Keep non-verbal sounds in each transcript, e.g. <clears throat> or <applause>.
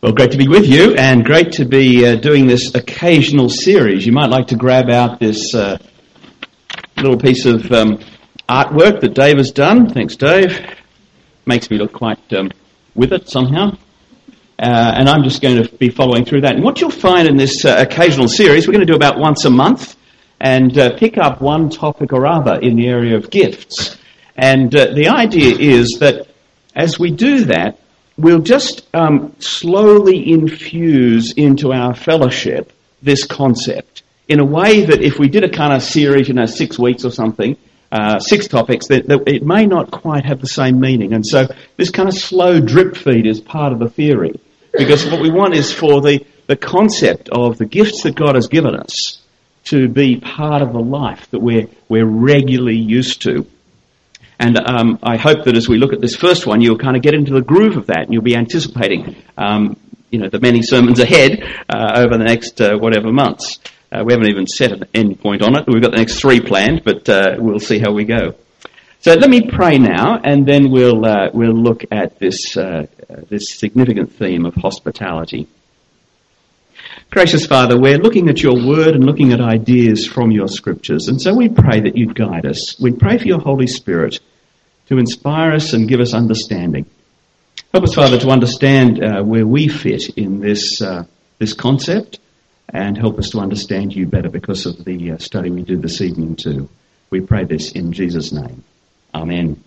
Well, great to be with you and great to be uh, doing this occasional series. You might like to grab out this uh, little piece of um, artwork that Dave has done. Thanks, Dave. Makes me look quite um, with it somehow. Uh, and I'm just going to be following through that. And what you'll find in this uh, occasional series, we're going to do about once a month and uh, pick up one topic or other in the area of gifts. And uh, the idea is that as we do that, we'll just um, slowly infuse into our fellowship this concept in a way that if we did a kind of series, you know, six weeks or something, uh, six topics, that, that, it may not quite have the same meaning. And so this kind of slow drip feed is part of the theory. Because what we want is for the, the concept of the gifts that God has given us to be part of the life that we're, we're regularly used to. And um, I hope that as we look at this first one, you'll kind of get into the groove of that and you'll be anticipating, um, you know, the many sermons ahead uh, over the next uh, whatever months. Uh, we haven't even set an end point on it. We've got the next three planned, but uh, we'll see how we go. So let me pray now, and then we'll uh, we'll look at this uh, this significant theme of hospitality. Gracious Father, we're looking at your word and looking at ideas from your scriptures, and so we pray that you'd guide us. We pray for your Holy Spirit to inspire us and give us understanding. Help us, Father, to understand uh, where we fit in this, uh, this concept and help us to understand you better because of the uh, study we do this evening too. We pray this in Jesus' name. Amen.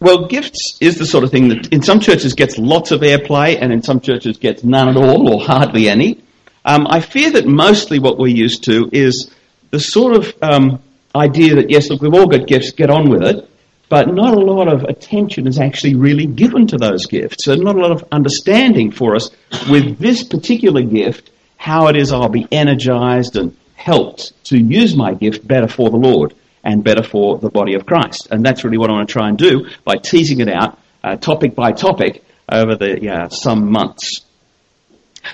Well, gifts is the sort of thing that in some churches gets lots of airplay and in some churches gets none at all or hardly any. Um, I fear that mostly what we're used to is the sort of um, idea that, yes, look, we've all got gifts, get on with it, but not a lot of attention is actually really given to those gifts, and not a lot of understanding for us with this particular gift, how it is I'll be energized and helped to use my gift better for the Lord and better for the body of Christ. And that's really what I want to try and do by teasing it out uh, topic by topic over the uh, some months.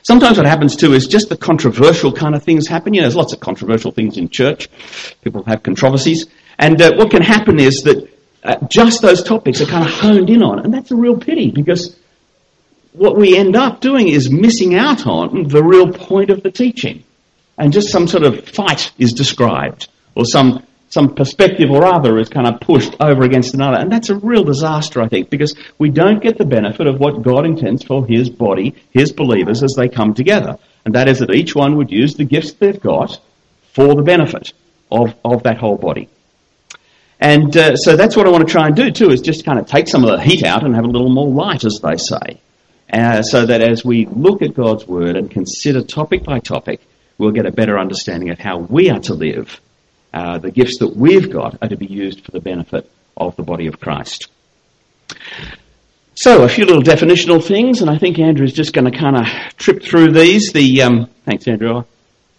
Sometimes what happens too is just the controversial kind of things happen. You know, there's lots of controversial things in church. People have controversies. And uh, what can happen is that uh, just those topics are kind of honed in on. And that's a real pity because what we end up doing is missing out on the real point of the teaching. And just some sort of fight is described or some some perspective or other is kind of pushed over against another. And that's a real disaster, I think, because we don't get the benefit of what God intends for His body, His believers, as they come together. And that is that each one would use the gifts they've got for the benefit of, of that whole body. And uh, so that's what I want to try and do too, is just kind of take some of the heat out and have a little more light, as they say. Uh, so that as we look at God's Word and consider topic by topic, we'll get a better understanding of how we are to live uh, the gifts that we've got are to be used for the benefit of the body of Christ. So, a few little definitional things, and I think Andrew's just going to kind of trip through these. The um, thanks, Andrew.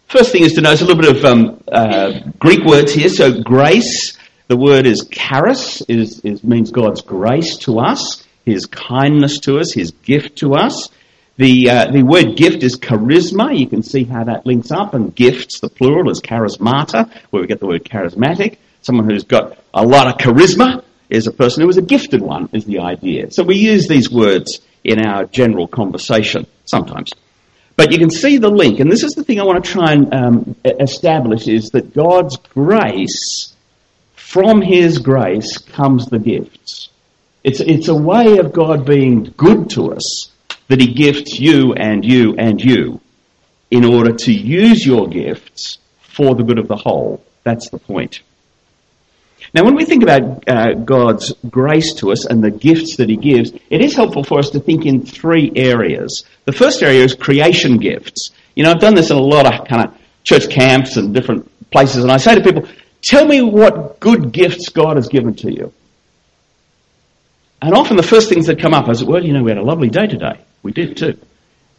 First thing is to notice a little bit of um, uh, Greek words here. So, grace. The word is charis, is, is means God's grace to us, His kindness to us, His gift to us. The, uh, the word gift is charisma. You can see how that links up. And gifts, the plural, is charismata, where we get the word charismatic. Someone who's got a lot of charisma is a person who is a gifted one, is the idea. So we use these words in our general conversation sometimes. But you can see the link, and this is the thing I want to try and um, establish is that God's grace, from His grace comes the gifts. It's, it's a way of God being good to us that He gifts you and you and you in order to use your gifts for the good of the whole. That's the point. Now, when we think about uh, God's grace to us and the gifts that He gives, it is helpful for us to think in three areas. The first area is creation gifts. You know, I've done this in a lot of kind of church camps and different places, and I say to people, tell me what good gifts God has given to you. And often the first things that come up is, well, you know, we had a lovely day today. We did too.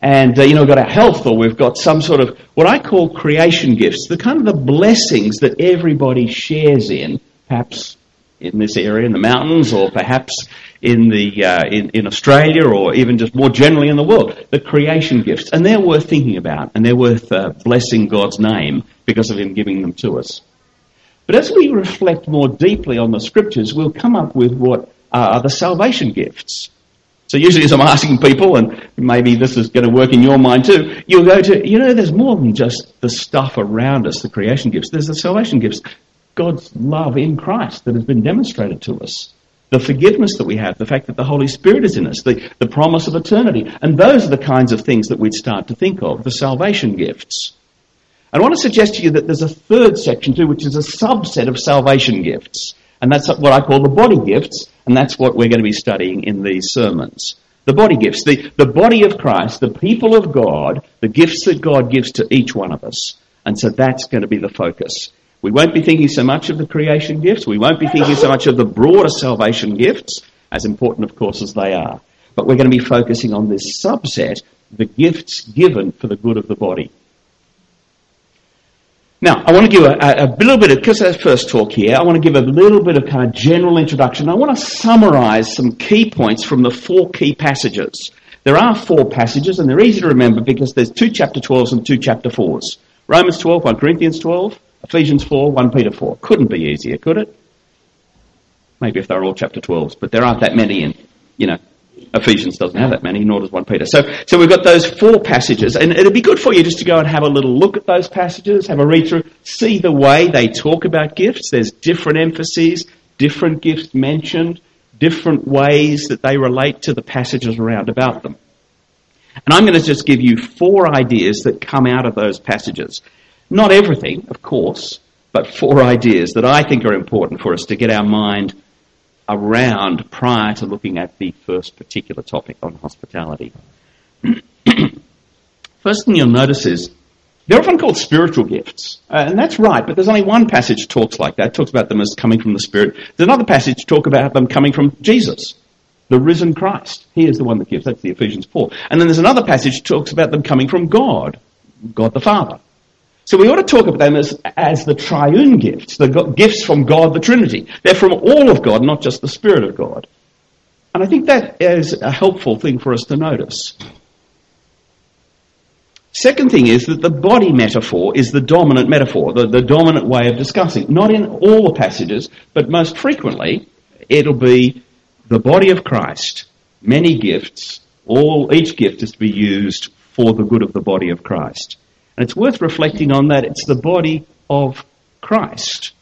And, uh, you know, we've got our health or we've got some sort of what I call creation gifts, the kind of the blessings that everybody shares in, perhaps in this area in the mountains or perhaps in the uh, in, in Australia or even just more generally in the world, the creation gifts. And they're worth thinking about and they're worth uh, blessing God's name because of Him giving them to us. But as we reflect more deeply on the scriptures, we'll come up with what are the salvation gifts. So usually as I'm asking people, and maybe this is going to work in your mind too, you'll go to, you know, there's more than just the stuff around us, the creation gifts. There's the salvation gifts. God's love in Christ that has been demonstrated to us. The forgiveness that we have, the fact that the Holy Spirit is in us, the, the promise of eternity. And those are the kinds of things that we'd start to think of, the salvation gifts. I want to suggest to you that there's a third section too, which is a subset of salvation gifts. And that's what I call the body gifts, and that's what we're going to be studying in these sermons. The body gifts, the, the body of Christ, the people of God, the gifts that God gives to each one of us. And so that's going to be the focus. We won't be thinking so much of the creation gifts. We won't be thinking so much of the broader salvation gifts, as important, of course, as they are. But we're going to be focusing on this subset, the gifts given for the good of the body. Now, I want to give a, a, little bit of, because that's first talk here, I want to give a little bit of kind of general introduction. I want to summarize some key points from the four key passages. There are four passages, and they're easy to remember because there's two chapter 12s and two chapter 4s. Romans 12, 1 Corinthians 12, Ephesians 4, 1 Peter 4. Couldn't be easier, could it? Maybe if they're all chapter 12s, but there aren't that many in, you know, Ephesians doesn't have that many, nor does 1 Peter. So, so we've got those four passages, and it'd be good for you just to go and have a little look at those passages, have a read through, see the way they talk about gifts. There's different emphases, different gifts mentioned, different ways that they relate to the passages around about them. And I'm going to just give you four ideas that come out of those passages. Not everything, of course, but four <laughs> ideas that I think are important for us to get our mind around prior to looking at the first particular topic on hospitality. <clears throat> first thing you'll notice is they're often called spiritual gifts. Uh, and that's right, but there's only one passage talks like that, talks about them as coming from the Spirit. There's another passage talk about them coming from Jesus, the risen Christ. He is the one that gives. That's the Ephesians 4. And then there's another passage talks about them coming from God, God the Father. So we ought to talk about them as, as the triune gifts, the gifts from God, the Trinity. They're from all of God, not just the Spirit of God. And I think that is a helpful thing for us to notice. Second thing is that the body metaphor is the dominant metaphor, the, the dominant way of discussing. Not in all the passages, but most frequently, it'll be the body of Christ, many gifts, all, each gift is to be used for the good of the body of Christ. And it's worth reflecting on that. It's the body of Christ.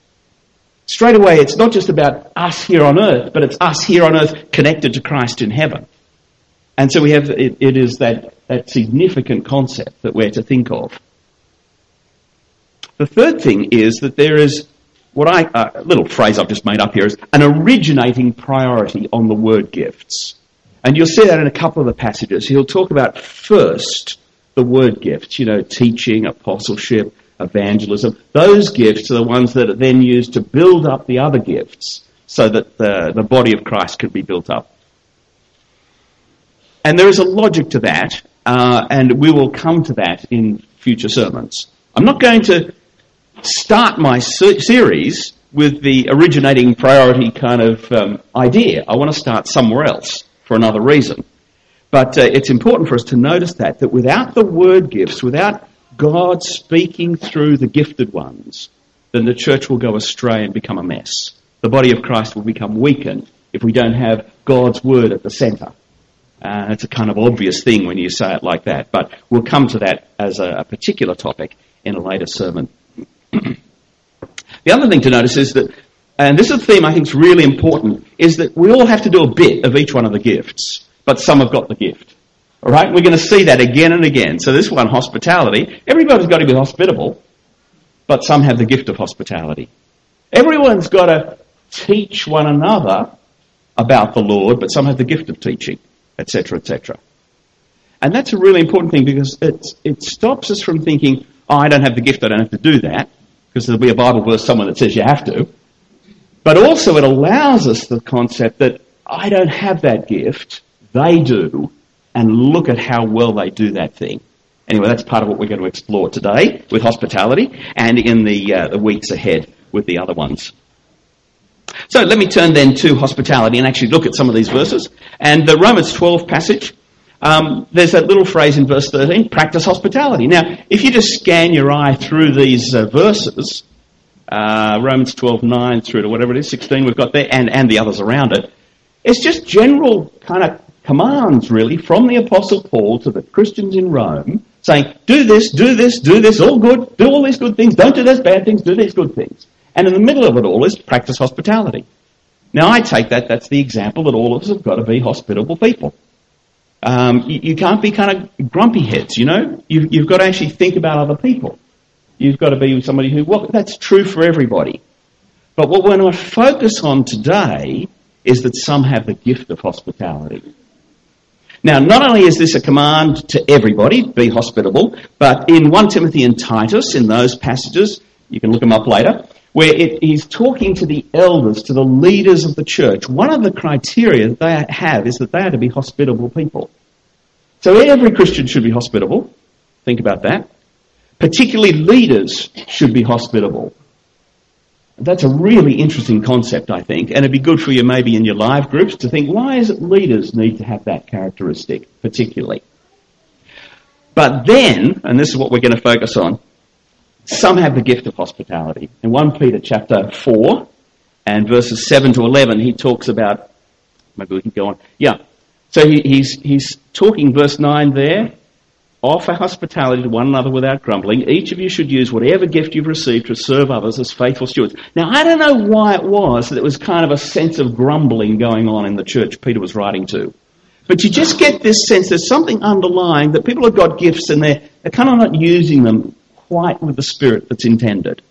Straight away, it's not just about us here on earth, but it's us here on earth connected to Christ in heaven. And so we have, it, it is that, that significant concept that we're to think of. The third thing is that there is what I, uh, little phrase I've just made up here is an originating priority on the word gifts. And you'll see that in a couple of the passages. He'll talk about first the word gifts, you know, teaching, apostleship, evangelism. Those gifts are the ones that are then used to build up the other gifts so that the, the body of Christ can be built up. And there is a logic to that, uh, and we will come to that in future sermons. I'm not going to start my ser- series with the originating priority kind of um, idea. I want to start somewhere else for another reason. But uh, it's important for us to notice that, that without the word gifts, without God speaking through the gifted ones, then the church will go astray and become a mess. The body of Christ will become weakened if we don't have God's word at the center. Uh, it's a kind of obvious thing when you say it like that, but we'll come to that as a, a particular topic in a later sermon. <clears throat> the other thing to notice is that, and this is a theme I think is really important, is that we all have to do a bit of each one of the gifts but some have got the gift. All right, we're going to see that again and again. So this one, hospitality, everybody's got to be hospitable, but some have the gift of hospitality. Everyone's got to teach one another about the Lord, but some have the gift of teaching, etc., etc. And that's a really important thing because it, it stops us from thinking, oh, I don't have the gift, I don't have to do that, because there'll be a Bible verse somewhere that says you have to. But also it allows us the concept that I don't have that gift, they do and look at how well they do that thing. Anyway, that's part of what we're going to explore today with hospitality and in the, uh, the weeks ahead with the other ones. So let me turn then to hospitality and actually look at some of these verses. And the Romans 12 passage, um, there's that little phrase in verse 13, practice hospitality. Now, if you just scan your eye through these uh, verses, uh, Romans 12, 9 through to whatever it is, 16 we've got there, and, and the others around it, it's just general kind of commands really from the Apostle Paul to the Christians in Rome, saying, do this, do this, do this, all good, do all these good things, don't do those bad things, do these good things. And in the middle of it all is practice hospitality. Now I take that, that's the example that all of us have got to be hospitable people. Um, you, you, can't be kind of grumpy heads, you know? You've, you've got to actually think about other people. You've got to be somebody who, well, that's true for everybody. But what we're going to focus on today is that some have the gift of hospitality. Now, not only is this a command to everybody, be hospitable, but in 1 Timothy and Titus, in those passages, you can look them up later, where it, he's talking to the elders, to the leaders of the church. One of the criteria that they have is that they are to be hospitable people. So every Christian should be hospitable. Think about that. Particularly leaders should be hospitable. That's a really interesting concept, I think, and it'd be good for you maybe in your live groups to think, why is it leaders need to have that characteristic particularly? But then, and this is what we're going to focus on, some have the gift of hospitality. In 1 Peter chapter 4 and verses 7 to 11, he talks about, maybe we can go on. Yeah. So he, he's, he's talking verse 9 there. Offer hospitality to one another without grumbling. Each of you should use whatever gift you've received to serve others as faithful stewards. Now, I don't know why it was that there was kind of a sense of grumbling going on in the church Peter was writing to. But you just get this sense there's something underlying that people have got gifts and they're, they're kind of not using them quite with the spirit that's intended.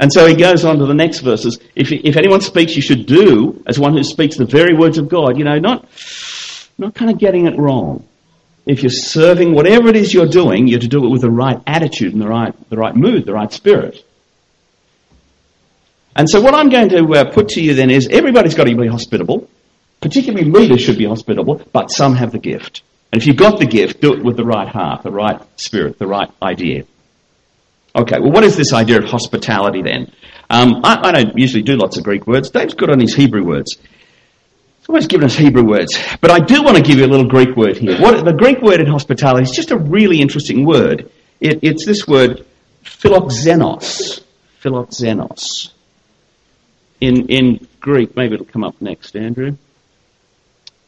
And so he goes on to the next verses. If, if anyone speaks, you should do as one who speaks the very words of God. You know, not, not kind of getting it wrong. If you're serving whatever it is you're doing, you're to do it with the right attitude and the right, the right mood, the right spirit. And so what I'm going to uh, put to you then is everybody's got to be hospitable. Particularly leaders should be hospitable, but some have the gift. And if you've got the gift, do it with the right heart, the right spirit, the right idea. Okay, well, what is this idea of hospitality then? Um, I, I, don't usually do lots of Greek words. Dave's good on his Hebrew words. Always given us Hebrew words. But I do want to give you a little Greek word here. What, the Greek word in hospitality is just a really interesting word. It, it's this word, philoxenos. Philoxenos. In, in Greek, maybe it'll come up next, Andrew.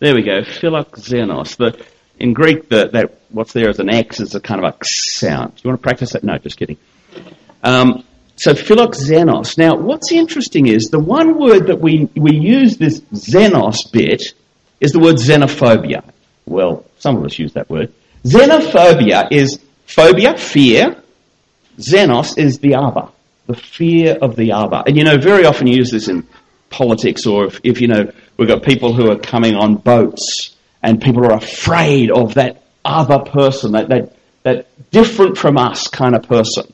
There we go, philoxenos. The, in Greek, the, that what's there as an X is a kind of a X sound. Do you want to practice that? No, just kidding. Um, so philoxenos. Now, what's interesting is the one word that we, we use this xenos bit is the word xenophobia. Well, some of us use that word. Xenophobia is phobia, fear. Xenos is the other, the fear of the other. And you know, very often you use this in politics or if, if you know, we've got people who are coming on boats and people are afraid of that other person, that, that, that different from us kind of person.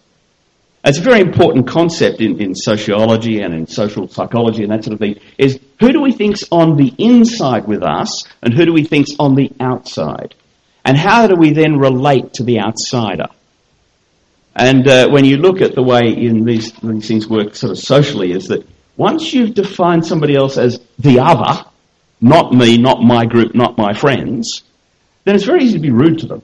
It's a very important concept in, in sociology and in social psychology and that sort of thing, is who do we think's on the inside with us and who do we think's on the outside? And how do we then relate to the outsider? And uh, when you look at the way in these, these things work sort of socially is that once you've defined somebody else as the other, not me, not my group, not my friends, then it's very easy to be rude to them.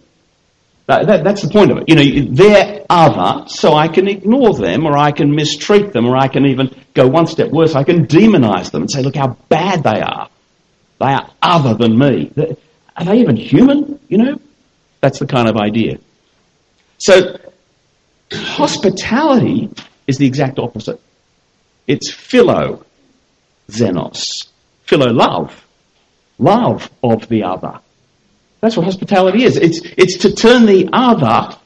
That, that, that's the point of it. You know, they're other, so I can ignore them, or I can mistreat them, or I can even go one step worse. I can demonize them and say, look how bad they are. They are other than me. Are they even human? You know, that's the kind of idea. So, hospitality is the exact opposite. It's philo, xenos, philo love, love of the other. That's what hospitality is. It's, it's to turn the other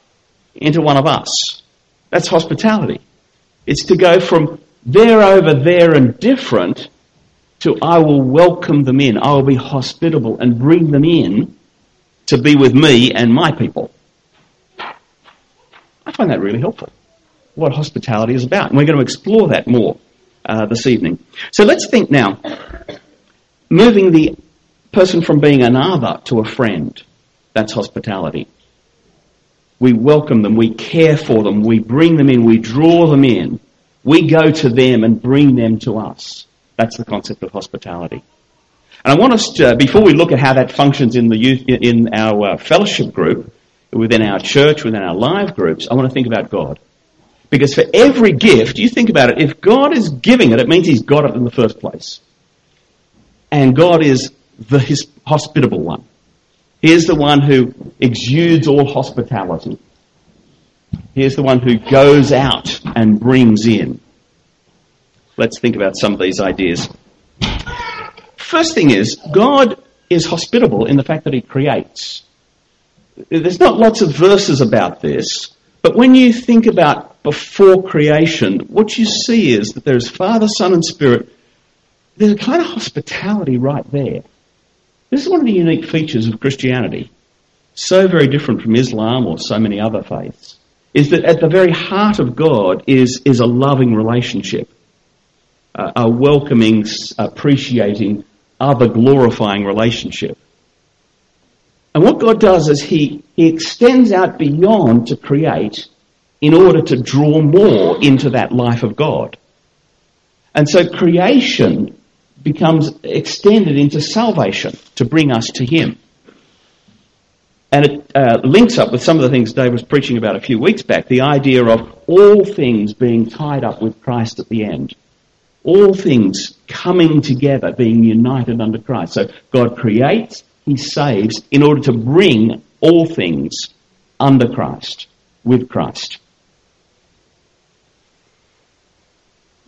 into one of us. That's hospitality. It's to go from they're over there and different to I will welcome them in. I will be hospitable and bring them in to be with me and my people. I find that really helpful. What hospitality is about. And we're going to explore that more uh, this evening. So let's think now, moving the person from being another to a friend. That's hospitality. We welcome them, we care for them, we bring them in, we draw them in. We go to them and bring them to us. That's the concept of hospitality. And I want us to, before we look at how that functions in the youth, in our uh, fellowship group, within our church, within our live groups, I want to think about God. Because for every gift, you think about it, if God is giving it, it means He's got it in the first place. And God is the his hospitable one. He is the one who exudes all hospitality. He is the one who goes out and brings in. Let's think about some of these ideas. First thing is, God is hospitable in the fact that He creates. There's not lots of verses about this, but when you think about before creation, what you see is that there's Father, Son, and Spirit. There's a kind of hospitality right there. This is one of the unique features of Christianity, so very different from Islam or so many other faiths, is that at the very heart of God is, is a loving relationship, a, a welcoming, appreciating, other glorifying relationship. And what God does is he, he extends out beyond to create in order to draw more into that life of God. And so creation becomes extended into salvation to bring us to Him. And it uh, links up with some of the things Dave was preaching about a few weeks back the idea of all things being tied up with Christ at the end. All things coming together, being united under Christ. So God creates, He saves, in order to bring all things under Christ, with Christ.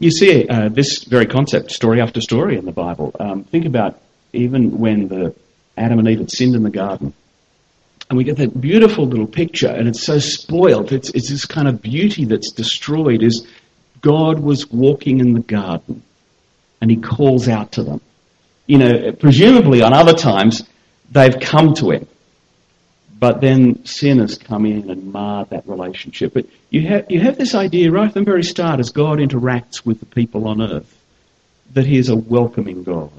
You see uh, this very concept story after story in the Bible. Um, think about even when the Adam and Eve had sinned in the garden. And we get that beautiful little picture, and it's so spoiled. It's, it's this kind of beauty that's destroyed. Is God was walking in the garden, and He calls out to them. You know, presumably on other times they've come to Him, but then sin has come in and marred that relationship. But you have, you have this idea right from the very start as God interacts with the people on earth that He is a welcoming God.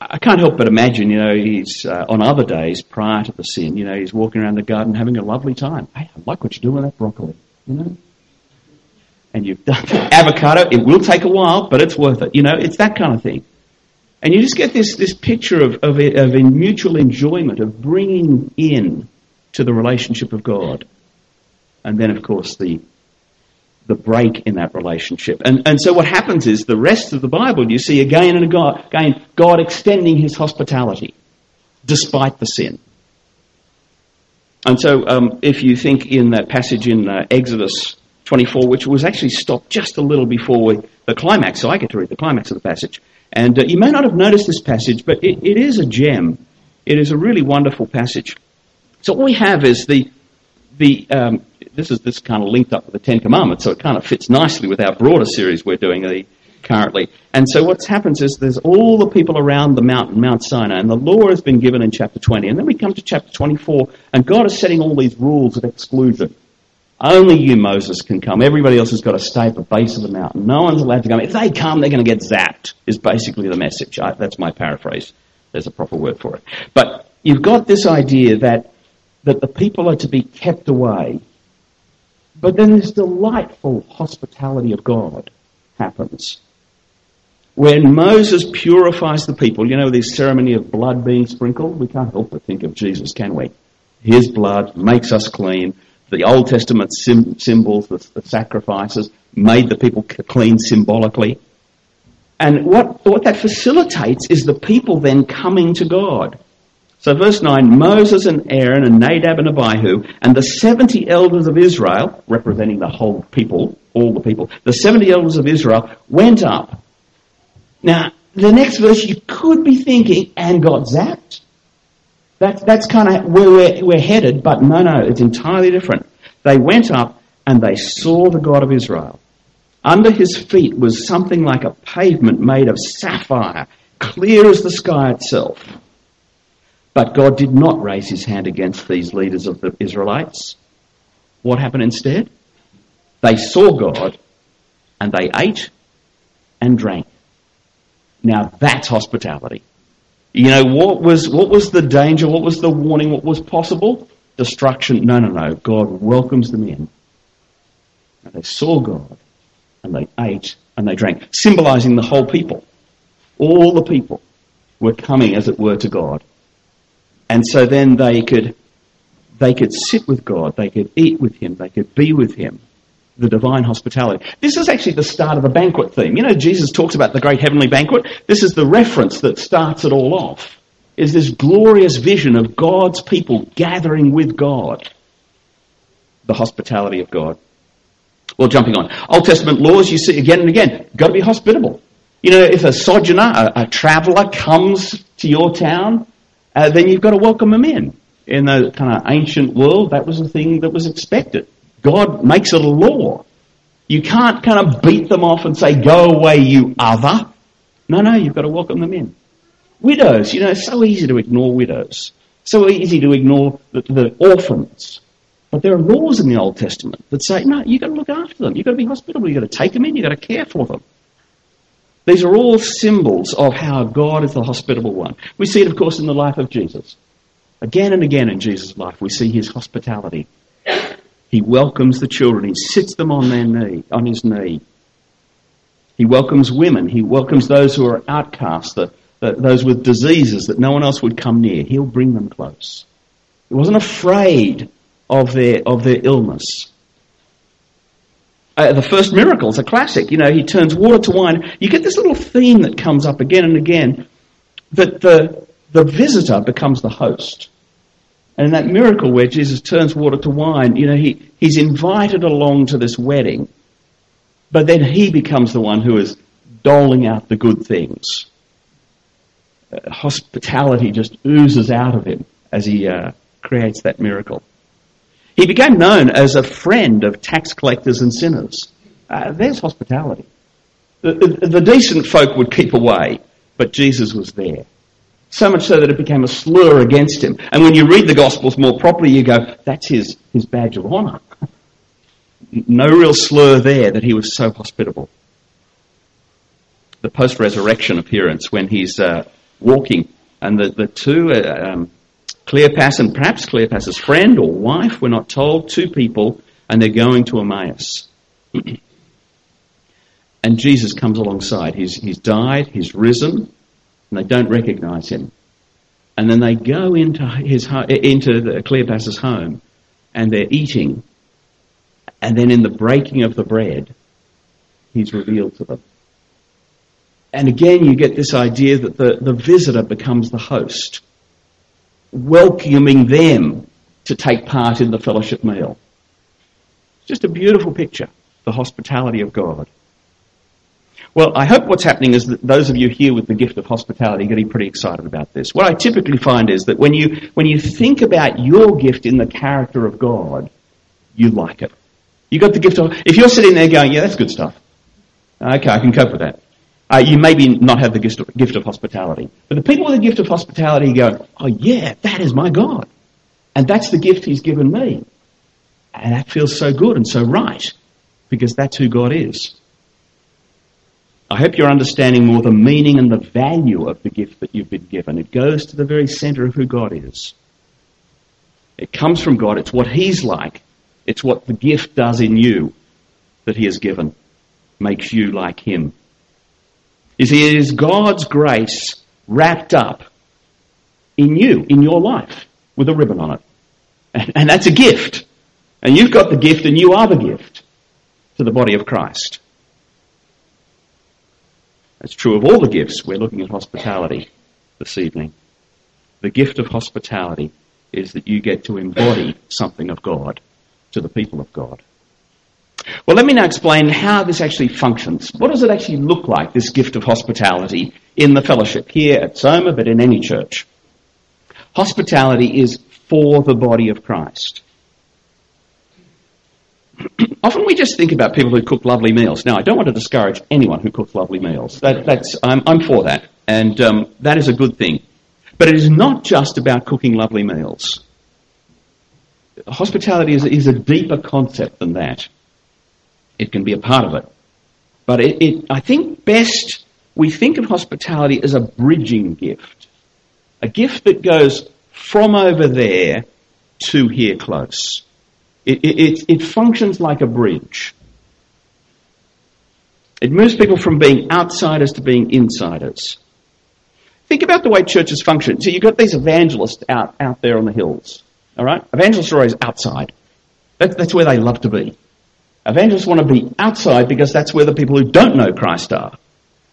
I can't help but imagine, you know, he's uh, on other days prior to the sin, you know, he's walking around the garden having a lovely time. Hey, I like what you're doing with that broccoli, you know. And you've done <laughs> avocado. It will take a while, but it's worth it. You know, it's that kind of thing. And you just get this, this picture of, of, of mutual enjoyment, of bringing in to the relationship of God. And then, of course, the, the break in that relationship. And, and so what happens is the rest of the Bible, you see again and again God extending his hospitality despite the sin. And so um, if you think in that passage in uh, Exodus 24, which was actually stopped just a little before we, the climax, so I get to read the climax of the passage. And uh, you may not have noticed this passage, but it, it is a gem. It is a really wonderful passage. So what we have is the the um, this is this kind of linked up with the Ten Commandments, so it kind of fits nicely with our broader series we're doing the, currently. And so what happens is there's all the people around the mountain, Mount Sinai, and the law has been given in chapter 20. And then we come to chapter 24, and God is setting all these rules of exclusion. Only you, Moses, can come. Everybody else has got to stay at the base of the mountain. No one's allowed to come. If they come, they're going to get zapped, is basically the message. I, that's my paraphrase. There's a proper word for it. But you've got this idea that, that the people are to be kept away. But then this delightful hospitality of God happens. When Moses purifies the people, you know, this ceremony of blood being sprinkled, we can't help but think of Jesus, can we? His blood makes us clean the Old Testament sim- symbols, the, the, sacrifices, made the people clean symbolically. And what, what that facilitates is the people then coming to God. So verse 9, Moses and Aaron and Nadab and Abihu and the 70 elders of Israel, representing the whole people, all the people, the 70 elders of Israel went up. Now, the next verse you could be thinking, and got zapped. That's, that's kind of where we're, we're headed, but no, no, it's entirely different. They went up and they saw the God of Israel. Under his feet was something like a pavement made of sapphire, clear as the sky itself. But God did not raise his hand against these leaders of the Israelites. What happened instead? They saw God and they ate and drank. Now that's hospitality. You know, what was, what was the danger? What was the warning? What was possible? Destruction. No, no, no. God welcomes them in. And they saw God and they ate and they drank, symbolizing the whole people. All the people were coming, as it were, to God. And so then they could, they could sit with God, they could eat with Him, they could be with Him. the divine hospitality. This is actually the start of the banquet theme. You know, Jesus talks about the great heavenly banquet. This is the reference that starts it all off. Is this glorious vision of God's people gathering with God. The hospitality of God. Well, jumping on. Old Testament laws, you see again and again, got to be hospitable. You know, if a sojourner, a, a traveller comes to your town, uh, then you've got to welcome them in. In the kind of ancient world, that was a thing that was expected. God makes it a law. You can't kind of beat them off and say, go away, you other. No, no, you've got to welcome them in. Widows, you know, it's so easy to ignore widows. So easy to ignore the, the orphans. But there are laws in the Old Testament that say, no, you've got to look after them. You've got to be hospitable. You've got to take them in. You've got to care for them. These are all symbols of how God is the hospitable one. We see it, of course, in the life of Jesus. Again and again in Jesus' life, we see his hospitality. He welcomes the children. He sits them on their knee, on his knee. He welcomes women. He welcomes those who are outcasts, the, the, those with diseases that no one else would come near. He'll bring them close. He wasn't afraid of their, of their illness. Uh, the first miracle is a classic. You know, he turns water to wine. You get this little theme that comes up again and again that the, the visitor becomes the host. And in that miracle where Jesus turns water to wine, you know, he, he's invited along to this wedding, but then he becomes the one who is doling out the good things. Uh, hospitality just oozes out of him as he uh, creates that miracle. He became known as a friend of tax collectors and sinners. Uh, there's hospitality. The, the, the decent folk would keep away, but Jesus was there. So much so that it became a slur against him. And when you read the Gospels more properly, you go, that's his, his badge of honour. <laughs> no real slur there that he was so hospitable. The post resurrection appearance when he's uh, walking, and the, the two, uh, um, Cleopas and perhaps Cleopas's friend or wife, we're not told, two people, and they're going to Emmaus. <clears throat> and Jesus comes alongside. He's, he's died, he's risen, and they don't recognize him. And then they go into his into the Cleopas's home, and they're eating. And then in the breaking of the bread, he's revealed to them. And again, you get this idea that the, the visitor becomes the host welcoming them to take part in the fellowship meal. It's just a beautiful picture, the hospitality of God. Well, I hope what's happening is that those of you here with the gift of hospitality are getting pretty excited about this. What I typically find is that when you, when you think about your gift in the character of God, you like it. You got the gift of, if you're sitting there going, yeah, that's good stuff. Okay, I can cope with that uh, you maybe not have the gift of, gift of hospitality. But the people with the gift of hospitality go, oh yeah, that is my God. And that's the gift he's given me. And that feels so good and so right because that's who God is. I hope you're understanding more the meaning and the value of the gift that you've been given. It goes to the very center of who God is. It comes from God. It's what He's like. It's what the gift does in you that He has given. Makes you like Him. See, it is God's grace wrapped up in you, in your life, with a ribbon on it. And, and that's a gift. And you've got the gift and you are the gift to the body of Christ. That's true of all the gifts. We're looking at hospitality this evening. The gift of hospitality is that you get to embody something of God to the people of God. Well, let me now explain how this actually functions. What does it actually look like, this gift of hospitality, in the fellowship here at Soma, but in any church? Hospitality is for the body of Christ. <clears throat> Often we just think about people who cook lovely meals. Now, I don't want to discourage anyone who cooks lovely meals. That, that's, I'm, I'm, for that, and um, that is a good thing. But it is not just about cooking lovely meals. Hospitality is, is a deeper concept than that it can be a part of it. But it, it, I think best we think of hospitality as a bridging gift, a gift that goes from over there to here close. It, it, it functions like a bridge. It moves people from being outsiders to being insiders. Think about the way churches function. So you've got these evangelists out, out there on the hills. All right? Evangelists are always outside. That, that's where they love to be. Evangelists want to be outside because that's where the people who don't know Christ are.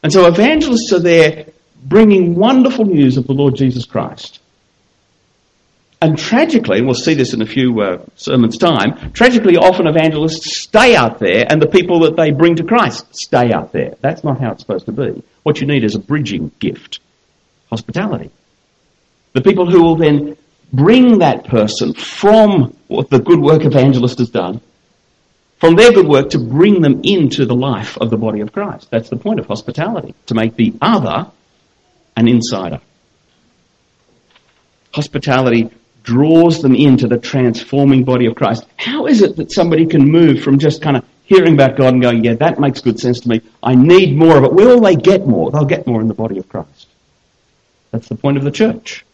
And so evangelists are there bringing wonderful news of the Lord Jesus Christ. And tragically, and we'll see this in a few uh, sermons' time, tragically, often evangelists stay out there and the people that they bring to Christ stay out there. That's not how it's supposed to be. What you need is a bridging gift hospitality. The people who will then bring that person from what the good work evangelist has done, from their good work to bring them into the life of the body of Christ. That's the point of hospitality, to make the other an insider. Hospitality draws them into the transforming body of Christ. How is it that somebody can move from just kind of hearing about God and going, yeah, that makes good sense to me. I need more of it. Where will they get more? They'll get more in the body of Christ. That's the point of the church.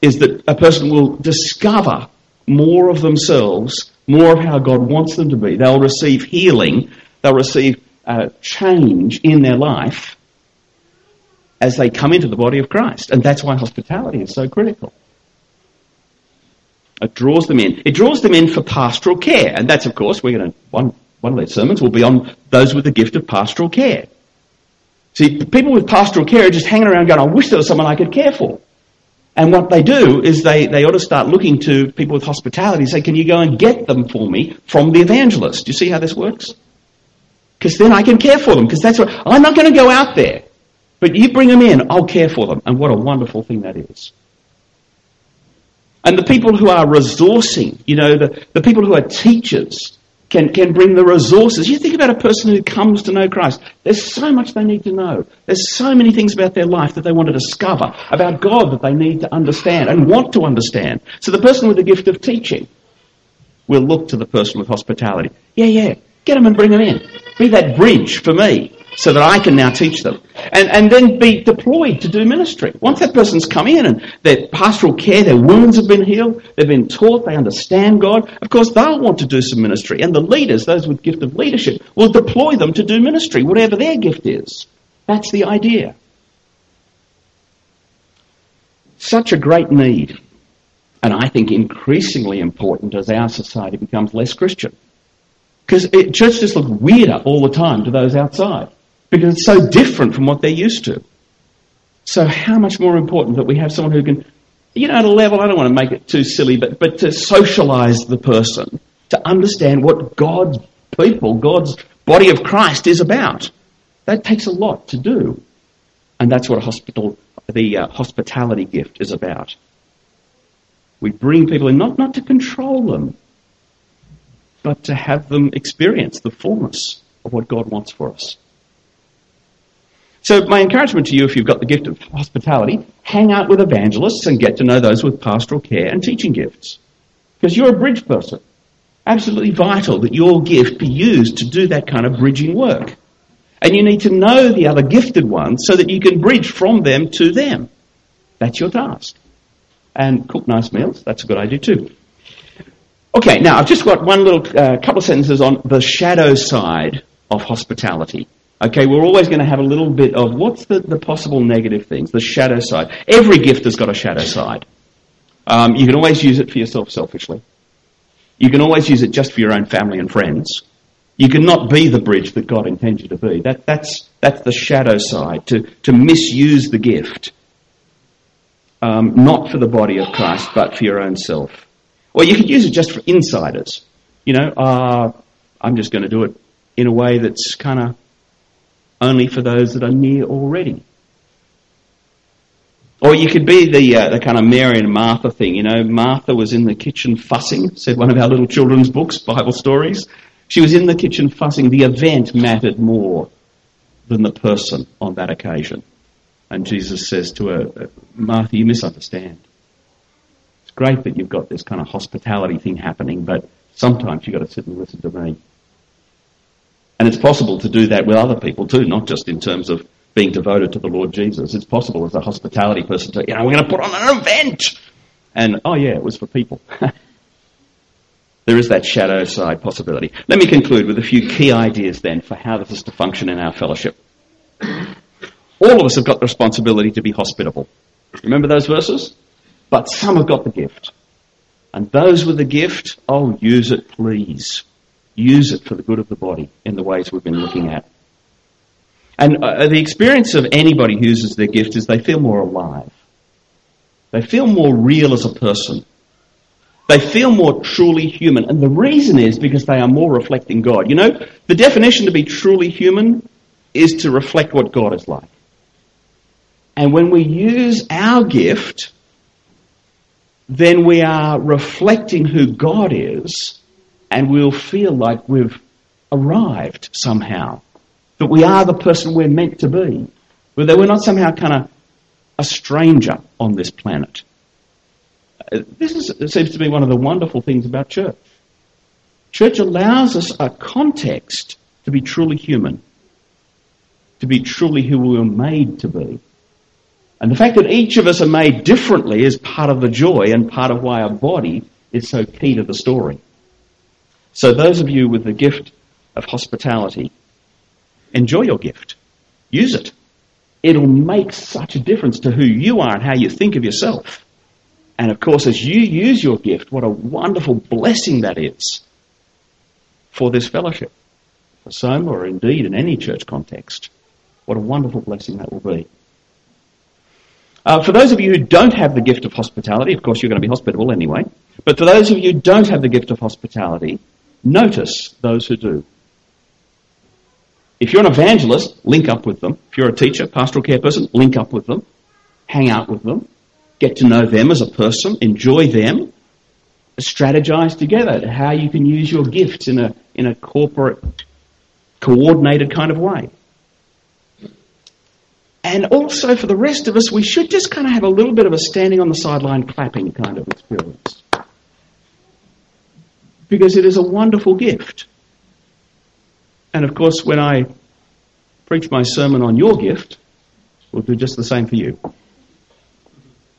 Is that a person will discover more of themselves, more of how God wants them to be. They'll receive healing. They'll receive uh, change in their life as they come into the body of Christ. And that's why hospitality is so critical. It draws them in. It draws them in for pastoral care. And that's, of course, we're going to, one, one of these sermons will be on those with the gift of pastoral care. See, people with pastoral care are just hanging around going, I wish there was someone I could care for. And what they do is they, they ought to start looking to people with hospitality and say, can you go and get them for me from the evangelist? Do you see how this works? Because then I can care for them. Because that's what, I'm not going to go out there. But you bring them in, I'll care for them. And what a wonderful thing that is. And the people who are resourcing, you know, the, the people who are teachers can, can bring the resources. You think about a person who comes to know Christ. There's so much they need to know. There's so many things about their life that they want to discover, about God that they need to understand and want to understand. So the person with the gift of teaching will look to the person with hospitality. Yeah, yeah, get them and bring them in. Be that bridge for me so that I can now teach them. And, and then be deployed to do ministry. Once that person's come in and their pastoral care, their wounds have been healed, they've been taught, they understand God, of course they'll want to do some ministry. And the leaders, those with gift of leadership, will deploy them to do ministry, whatever their gift is. That's the idea. Such a great need. And I think increasingly important as our society becomes less Christian. Because church just looks weirder all the time to those outside because it's so different from what they're used to. So how much more important that we have someone who can, you know, at a level, I don't want to make it too silly, but, but to socialize the person, to understand what God's people, God's body of Christ is about. That takes a lot to do. And that's what a hospital, the uh, hospitality gift is about. We bring people in not, not to control them, but to have them experience the fullness of what God wants for us. So my encouragement to you, if you've got the gift of hospitality, hang out with evangelists and get to know those with pastoral care and teaching gifts. Because you're a bridge person. Absolutely vital that your gift be used to do that kind of bridging work. And you need to know the other gifted ones so that you can bridge from them to them. That's your task. And cook nice meals, that's a good idea too. Okay, now I've just got one little uh, couple of sentences on the shadow side of hospitality. Okay, we're always going to have a little bit of what's the, the possible negative things, the shadow side. Every gift has got a shadow side. Um, you can always use it for yourself selfishly. You can always use it just for your own family and friends. You cannot be the bridge that God intends you to be. That, that's, that's the shadow side, to, to misuse the gift. Um, not for the body of Christ, but for your own self. Or you could use it just for insiders. You know, uh, I'm just going to do it in a way that's kind of only for those that are near already. Or you could be the, uh, the kind of Mary and Martha thing. You know, Martha was in the kitchen fussing, said one of our little children's books, Bible stories. She was in the kitchen fussing. The event mattered more than the person on that occasion. And Jesus says to her, Martha, you misunderstand. It's great that you've got this kind of hospitality thing happening, but sometimes you've got to sit and listen to me. And it's possible to do that with other people too, not just in terms of being devoted to the Lord Jesus. It's possible as a hospitality person to, you know, we're going to put on an event. And, oh yeah, it was for people. <laughs> there is that shadow side possibility. Let me conclude with a few key ideas then for how this is to function in our fellowship. All of us have got the responsibility to be hospitable. Remember those verses? But some have got the gift. And those with the gift, oh, use it please. Use it for the good of the body in the ways we've been looking at. And uh, the experience of anybody who uses their gift is they feel more alive. They feel more real as a person. They feel more truly human. And the reason is because they are more reflecting God. You know, the definition to be truly human is to reflect what God is like. And when we use our gift, then we are reflecting who God is, and we'll feel like we've arrived somehow. That we are the person we're meant to be. That we're not somehow kind of a stranger on this planet. This is, seems to be one of the wonderful things about church. Church allows us a context to be truly human, to be truly who we were made to be. And the fact that each of us are made differently is part of the joy and part of why our body is so key to the story. So those of you with the gift of hospitality, enjoy your gift. Use it. It'll make such a difference to who you are and how you think of yourself. And of course, as you use your gift, what a wonderful blessing that is for this fellowship, for Soma, or indeed in any church context. What a wonderful blessing that will be. Uh, for those of you who don't have the gift of hospitality, of course you're going to be hospitable anyway, but for those of you who don't have the gift of hospitality, notice those who do. If you're an evangelist, link up with them. If you're a teacher, pastoral care person, link up with them. Hang out with them. Get to know them as a person. Enjoy them. Strategize together how you can use your gifts in a, in a corporate, coordinated kind of way. And also for the rest of us, we should just kind of have a little bit of a standing on the sideline clapping kind of experience. Because it is a wonderful gift. And of course, when I preach my sermon on your gift, we'll do just the same for you.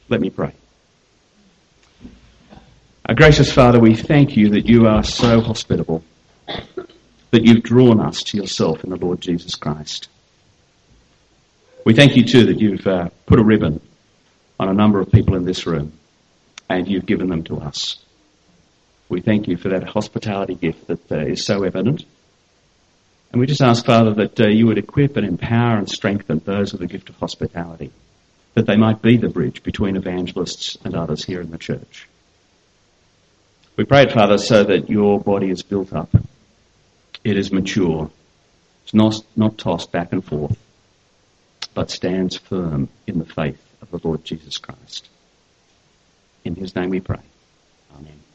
Let me pray. Our gracious Father, we thank you that you are so hospitable, that you've drawn us to yourself in the Lord Jesus Christ. We thank you too that you've uh, put a ribbon on a number of people in this room and you've given them to us. We thank you for that hospitality gift that uh, is so evident and we just ask, Father, that uh, you would equip and empower and strengthen those with the gift of hospitality, that they might be the bridge between evangelists and others here in the church. We pray it, Father, so that your body is built up. It is mature. It's not, not tossed back and forth, but stands firm in the faith of the Lord Jesus Christ. In his name we pray. Amen.